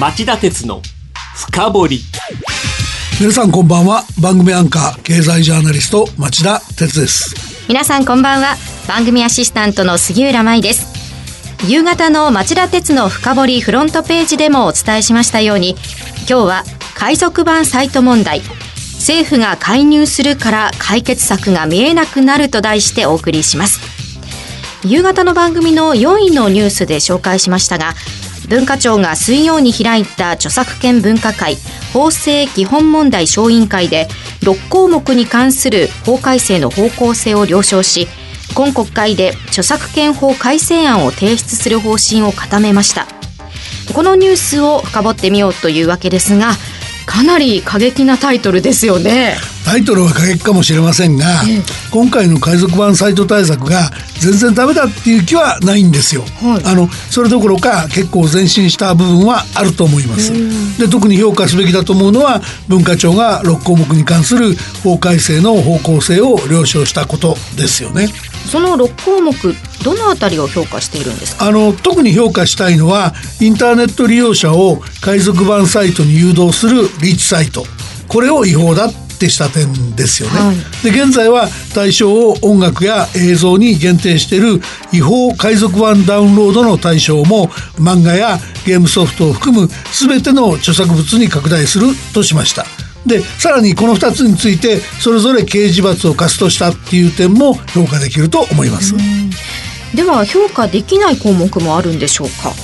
町田鉄の深掘り。皆さんこんばんは。番組アンカー経済ジャーナリスト町田鉄です。皆さんこんばんは。番組アシスタントの杉浦舞です。夕方の町田鉄の深掘りフロントページでもお伝えしましたように今日は海賊版サイト問題。政府が介入するから解決策が見えなくなると題してお送りします。夕方の番組の4位のニュースで紹介しましたが文化庁が水曜に開いた著作権分科会法制基本問題小委員会で6項目に関する法改正の方向性を了承し今国会で著作権法改正案を提出する方針を固めました。このニュースを深掘ってみようというわけですがかなり過激なタイトルですよね。タイトルは過激かもしれませんが、今回の海賊版サイト対策が全然ダメだっていう気はないんですよ、はい、あのそれどころか結構前進した部分はあると思います。で特に評価すべきだと思うのは文化庁が6項目に関する法改正の方向性を了承したことですよねその6項目どのあたりを評価しているんですか？あの特に評価したいのはインターネット利用者を海賊版サイトに誘導するリーチサイト。これを違法だってした点ですよね、はい、で現在は対象を音楽や映像に限定している違法海賊版ダウンロードの対象も漫画やゲームソフトを含む全ての著作物に拡大するとしましたでさらにこの2つについてそれぞれ刑事罰を課すとしたっていう点も評価できると思います。では評価できない項目もあるんでしょうか？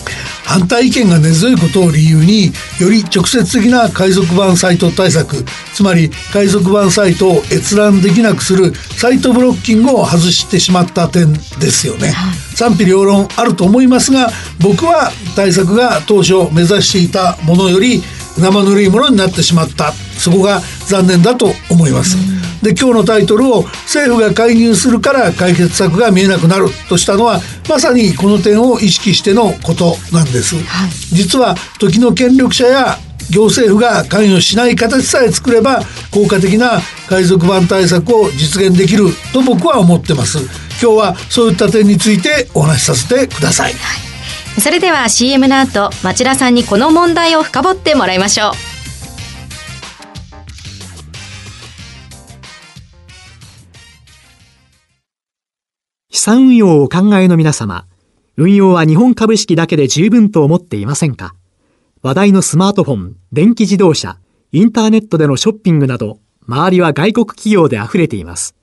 反対意見が根強いことを理由により直接的な海賊版サイト対策つまり海賊版サイトを閲覧できなくするサイトブロッキングを外してしまった点ですよね、はい、賛否両論あると思いますが僕は対策が当初目指していたものより生ぬるいものになってしまったそこが残念だと思います。で今日のタイトルを政府が介入するから解決策が見えなくなるとしたのはまさにこの点を意識してのことなんです。はい、実は時の権力者や行政府が関与しない形さえ作れば効果的な海賊版対策を実現できると僕は思ってます。今日はそういった点についてお話しさせてください、はい、それでは CM の後町田さんにこの問題を深掘ってもらいましょう資産運用をお考えの皆様、運用は日本株式だけで十分と思っていませんか？話題のスマートフォン、電気自動車、インターネットでのショッピングなど、周りは外国企業で溢れています。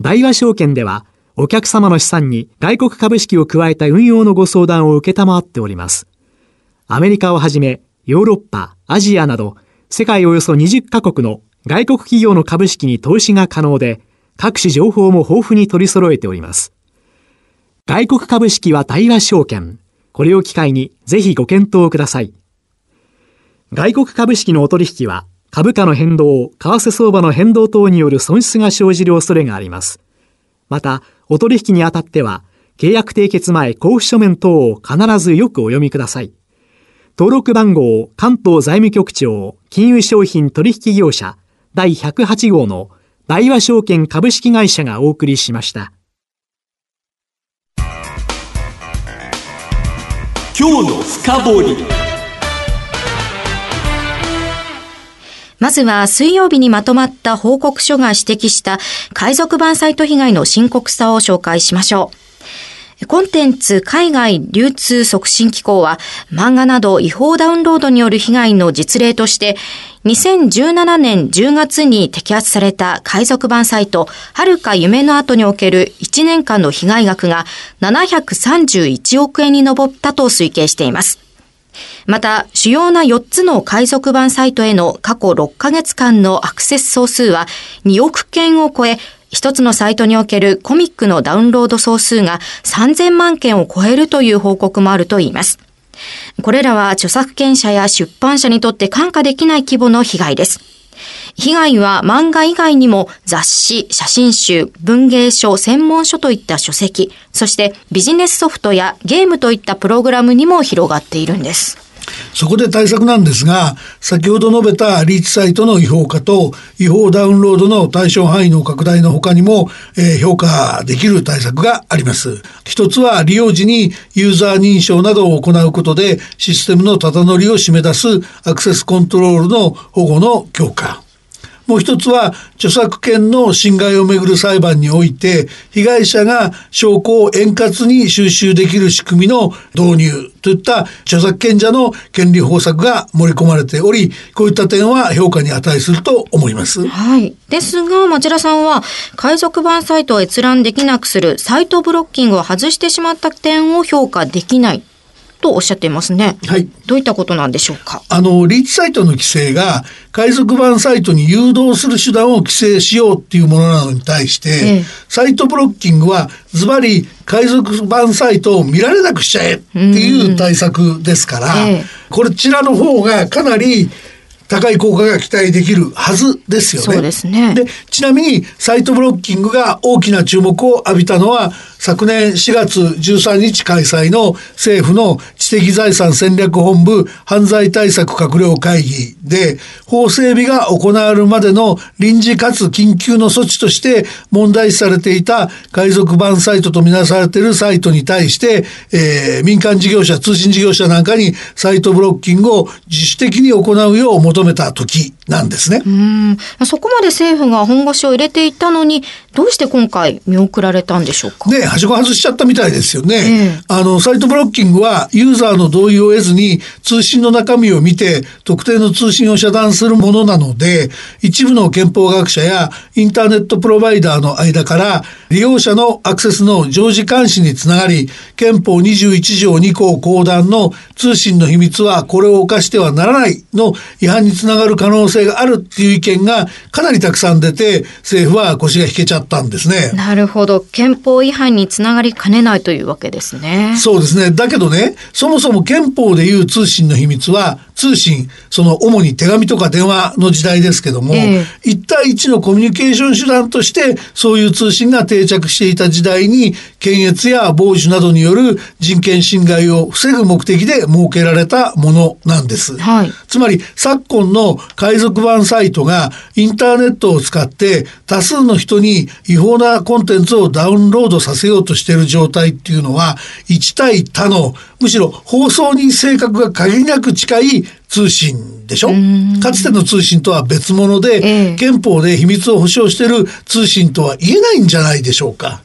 大和証券では、お客様の資産に外国株式を加えた運用のご相談を受けたまわっております。アメリカをはじめ、ヨーロッパ、アジアなど、世界およそ20カ国の外国企業の株式に投資が可能で、各種情報も豊富に取り揃えております。外国株式は大和証券。これを機会にぜひご検討ください。外国株式のお取引は株価の変動、為替相場の変動等による損失が生じる恐れがあります。また、お取引にあたっては、契約締結前交付書面等を必ずよくお読みください。登録番号関東財務局長金融商品取引業者第108号の大和証券株式会社がお送りしました。今日の深掘り。まずは水曜日にまとまった報告書が指摘した海賊版サイト被害の深刻さを紹介しましょう。コンテンツ海外流通促進機構は漫画など違法ダウンロードによる被害の実例として2017年10月に摘発された海賊版サイト、はるか夢の後における1年間の被害額が731億円に上ったと推計しています。また、主要な4つの海賊版サイトへの過去6ヶ月間のアクセス総数は2億件を超え、一つのサイトにおけるコミックのダウンロード総数が3000万件を超えるという報告もあるといいます。これらは著作権者や出版社にとって看過できない規模の被害です。被害は漫画以外にも雑誌、写真集、文芸書、専門書といった書籍、そしてビジネスソフトやゲームといったプログラムにも広がっているんです。そこで対策なんですが、先ほど述べたリーチサイトの違法化と違法ダウンロードの対象範囲の拡大の他にも、えー、評価できる対策があります。一つは利用時にユーザー認証などを行うことでシステムのただ乗りを締め出すアクセスコントロールの保護の強化。もう一つは著作権の侵害をめぐる裁判において被害者が証拠を円滑に収集できる仕組みの導入といった著作権者の権利方策が盛り込まれておりこういった点は評価に値すると思います。はい。ですが町田さんは海賊版サイトを閲覧できなくするサイトブロッキングを外してしまった点を評価できないとおっしゃっていますね。はい。どういったことなんでしょうか？あの、リーチサイトの規制が、海賊版サイトに誘導する手段を規制しようっていうものなのに対して、ええ、サイトブロッキングは、ズバリ海賊版サイトを見られなくしちゃえっていう対策ですから、え、こちらの方がかなり高い効果が期待できるはずですよね。そうですね。で、ちなみにサイトブロッキングが大きな注目を浴びたのは、昨年4月13日開催の政府の知的財産戦略本部犯罪対策閣僚会議で、法整備が行われるまでの臨時かつ緊急の措置として問題視されていた海賊版サイトとみなされているサイトに対して、えー、民間事業者、通信事業者なんかにサイトブロッキングを自主的に行うよう求めめた時なんですね。うんそこまで政府が本腰を入れていたのに、どうして今回見送られたんでしょうか？ね、はしご外しちゃったみたいですよね。えー、あの、サイトブロッキングはユーザーの同意を得ずに通信の中身を見て特定の通信を遮断するものなので、一部の憲法学者やインターネットプロバイダーの間から利用者のアクセスの常時監視につながり、憲法21条2項公団の通信の秘密はこれを犯してはならないの違反につながる可能性があるっていう意見がかなりたくさん出て、政府は腰が引けちゃったんですね。なるほど。憲法違反につながりかねないというわけですね。そうですね。だけどね、そもそも憲法でいう通信の秘密は、通信、その主に手紙とか電話の時代ですけども、えー、対一のコミュニケーション手段として、そういう通信が定着していた時代に、検閲や傍受などによる人権侵害を防ぐ目的で設けられたものなんです。はい、つまり、昨今の海賊版サイトがインターネットを使って多数の人に違法なコンテンツをダウンロードさせようとしている状態っていうのは、1対他の、むしろ放送に性格が限りなく近い通信でしょ？かつての通信とは別物で、ええ、憲法で秘密を保障している通信とは言えないんじゃないでしょうか。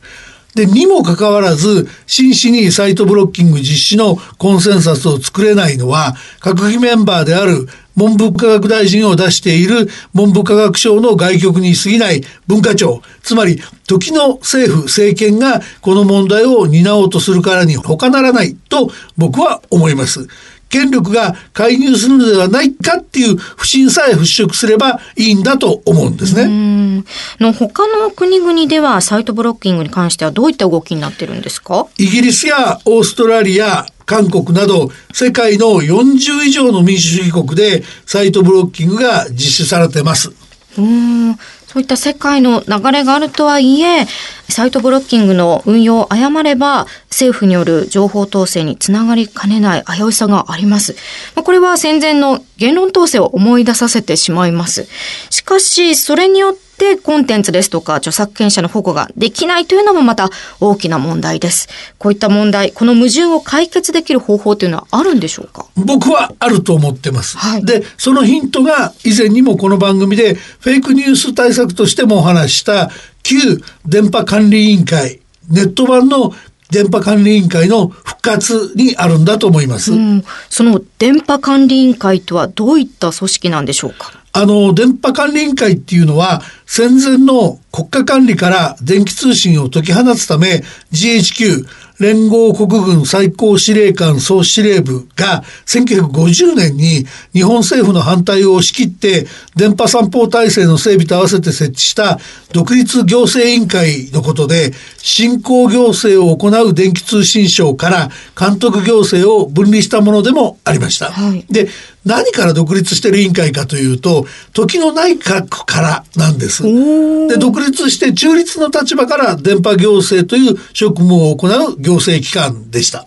で、にもかかわらず、真摯にサイトブロッキング実施のコンセンサスを作れないのは、閣議メンバーである文部科学大臣を出している文部科学省の外局に過ぎない文化庁、つまり時の政府、政権がこの問題を担おうとするからに他ならないと僕は思います。権力が介入するのではないかっていう不信さえ払拭すればいいんだと思うんですね。の他の国々ではサイトブロッキングに関してはどういった動きになってるんですか？イギリスやオーストラリア、韓国など世界の40以上の民主主義国でサイトブロッキングが実施されてます。うんそういった世界の流れがあるとはいえ、サイトブロッキングの運用を誤れば、政府による情報統制につながりかねない危うさがあります。まこれは戦前の言論統制を思い出させてしまいます。しかし、それによってってコンテンツですとか著作権者の保護ができないというのもまた大きな問題です。こういった問題、この矛盾を解決できる方法というのはあるんでしょうか？僕はあると思ってます。はい、で、そのヒントが以前にもこの番組でフェイクニュース対策としてもお話した旧電波管理委員会、ネット版の電波管理委員会の復活にあるんだと思います、うん、その電波管理委員会とはどういった組織なんでしょうか？あの、電波管理委員会っていうのは、戦前の国家管理から電気通信を解き放つため、GHQ、連合国軍最高司令官総司令部が1950年に日本政府の反対を押し切って電波散歩体制の整備と合わせて設置した独立行政委員会のことで振興行政を行う電気通信省から監督行政を分離したものでもありました。はい、で何から独立している委員会かというと時の内閣からなんです。で独立して中立の立場から電波行政という職務を行う行政機関でした。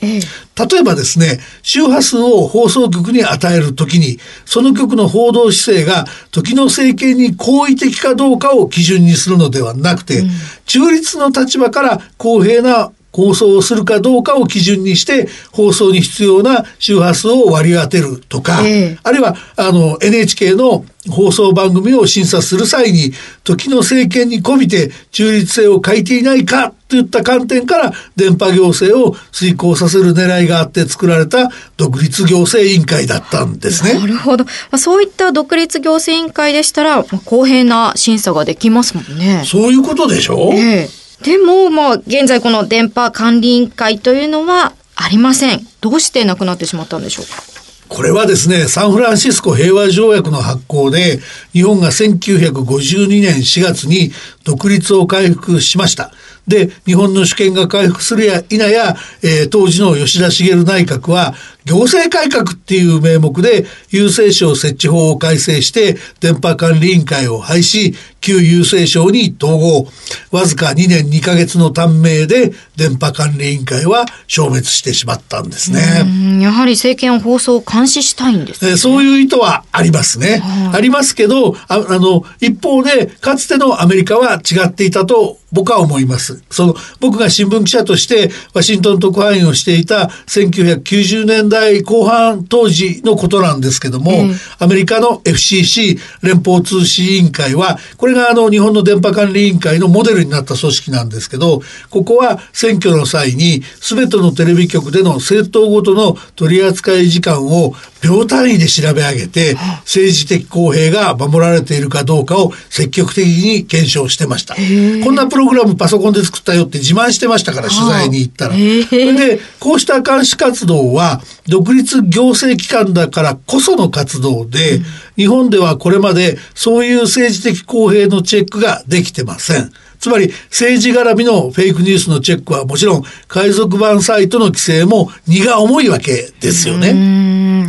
例えばですね、周波数を放送局に与えるときに、その局の報道姿勢が時の政権に好意的かどうかを基準にするのではなくて、うん、中立の立場から公平な放送をするかどうかを基準にして放送に必要な周波数を割り当てるとか、えー、あるいはあの NHK の放送番組を審査する際に時の政権にこびて中立性を欠いていないかといった観点から電波行政を遂行させる狙いがあって作られた独立行政委員会だったんですね。なるほど。そういった独立行政委員会でしたら公平な審査ができますもんね。そういうことでしょう、えーでも、まあ、現在この電波管理委員会というのはありません。どうしてなくなってしまったんでしょうか？これはですね、サンフランシスコ平和条約の発効で、日本が1952年4月に独立を回復しました。で、日本の主権が回復するや否や、えー、当時の吉田茂内閣は、行政改革っていう名目で、郵政省設置法を改正して、電波管理委員会を廃止、旧郵政省に統合。わずか2年2ヶ月の短命で、電波管理委員会は消滅してしまったんですね。やはり政権放送を監視したいんです、ね、そういう意図はありますね。ありますけど、ああの、一方で、かつてのアメリカは違っていたと僕は思います。その、僕が新聞記者としてワシントン特派員をしていた1990年代後半当時のことなんですけども、うん、アメリカの FCC 連邦通信委員会は、これがあの日本の電波管理委員会のモデルになった組織なんですけど、ここは選挙の際に全てのテレビ局での政党ごとの取り扱い時間を秒単位で調べ上げて、政治的公平が守られているかどうかを積極的に検証してました。こんなプログラムパソコンで作ったよって自慢してましたから、取材に行ったら。で、こうした監視活動は、独立行政機関だからこその活動で、うん、日本ではこれまでそういう政治的公平のチェックができてません。つまり政治絡みのフェイクニュースのチェックはもちろん海賊版サイトの規制も荷が重いわけですよね。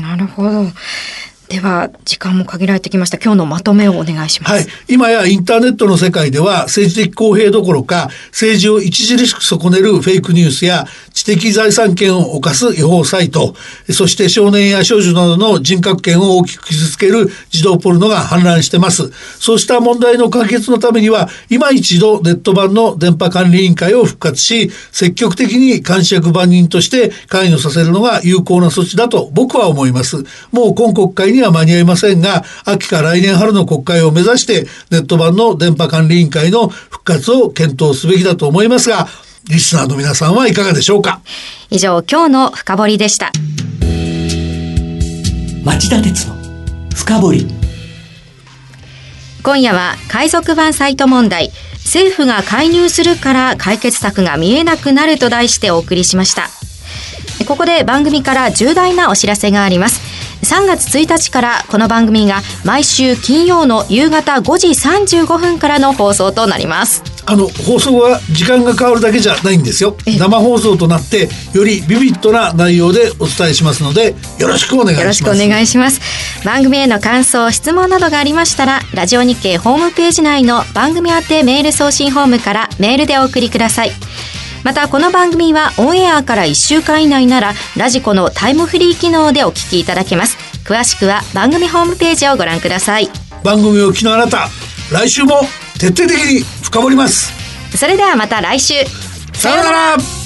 なるほど。では時間も限られてきました。今日のまとめをお願いします、はい、今やインターネットの世界では政治的公平どころか政治を著しく損ねるフェイクニュースや知的財産権を犯す違法サイトそして少年や少女などの人格権を大きく傷つける児童ポルノが氾濫してます。そうした問題の解決のためには今一度ネット版の電波管理委員会を復活し積極的に監視役番人として関与させるのが有効な措置だと僕は思います。もう今国会には間に合いませんが、秋か来年春の国会を目指して、ネット版の電波管理委員会の復活を検討すべきだと思いますが、リスナーの皆さんはいかがでしょうか？以上、今日の深掘りでした。町田鉄の深掘り。今夜は海賊版サイト問題、政府が介入するから解決策が見えなくなると題してお送りしました。ここで番組から重大なお知らせがあります。3月1日からこの番組が毎週金曜の夕方5時35分からの放送となります。あの放送は時間が変わるだけじゃないんですよ。生放送となってよりビビッドな内容でお伝えしますのでよろしくお願いします。よろしくお願いします。番組への感想質問などがありましたらラジオ日経ホームページ内の番組宛てメール送信ホームからメールでお送りくださいまたこの番組はオンエアから1週間以内ならラジコのタイムフリー機能でお聞きいただけます。詳しくは番組ホームページをご覧ください。番組を聞きのあなた来週も徹底的に深掘ります。それではまた来週。さようなら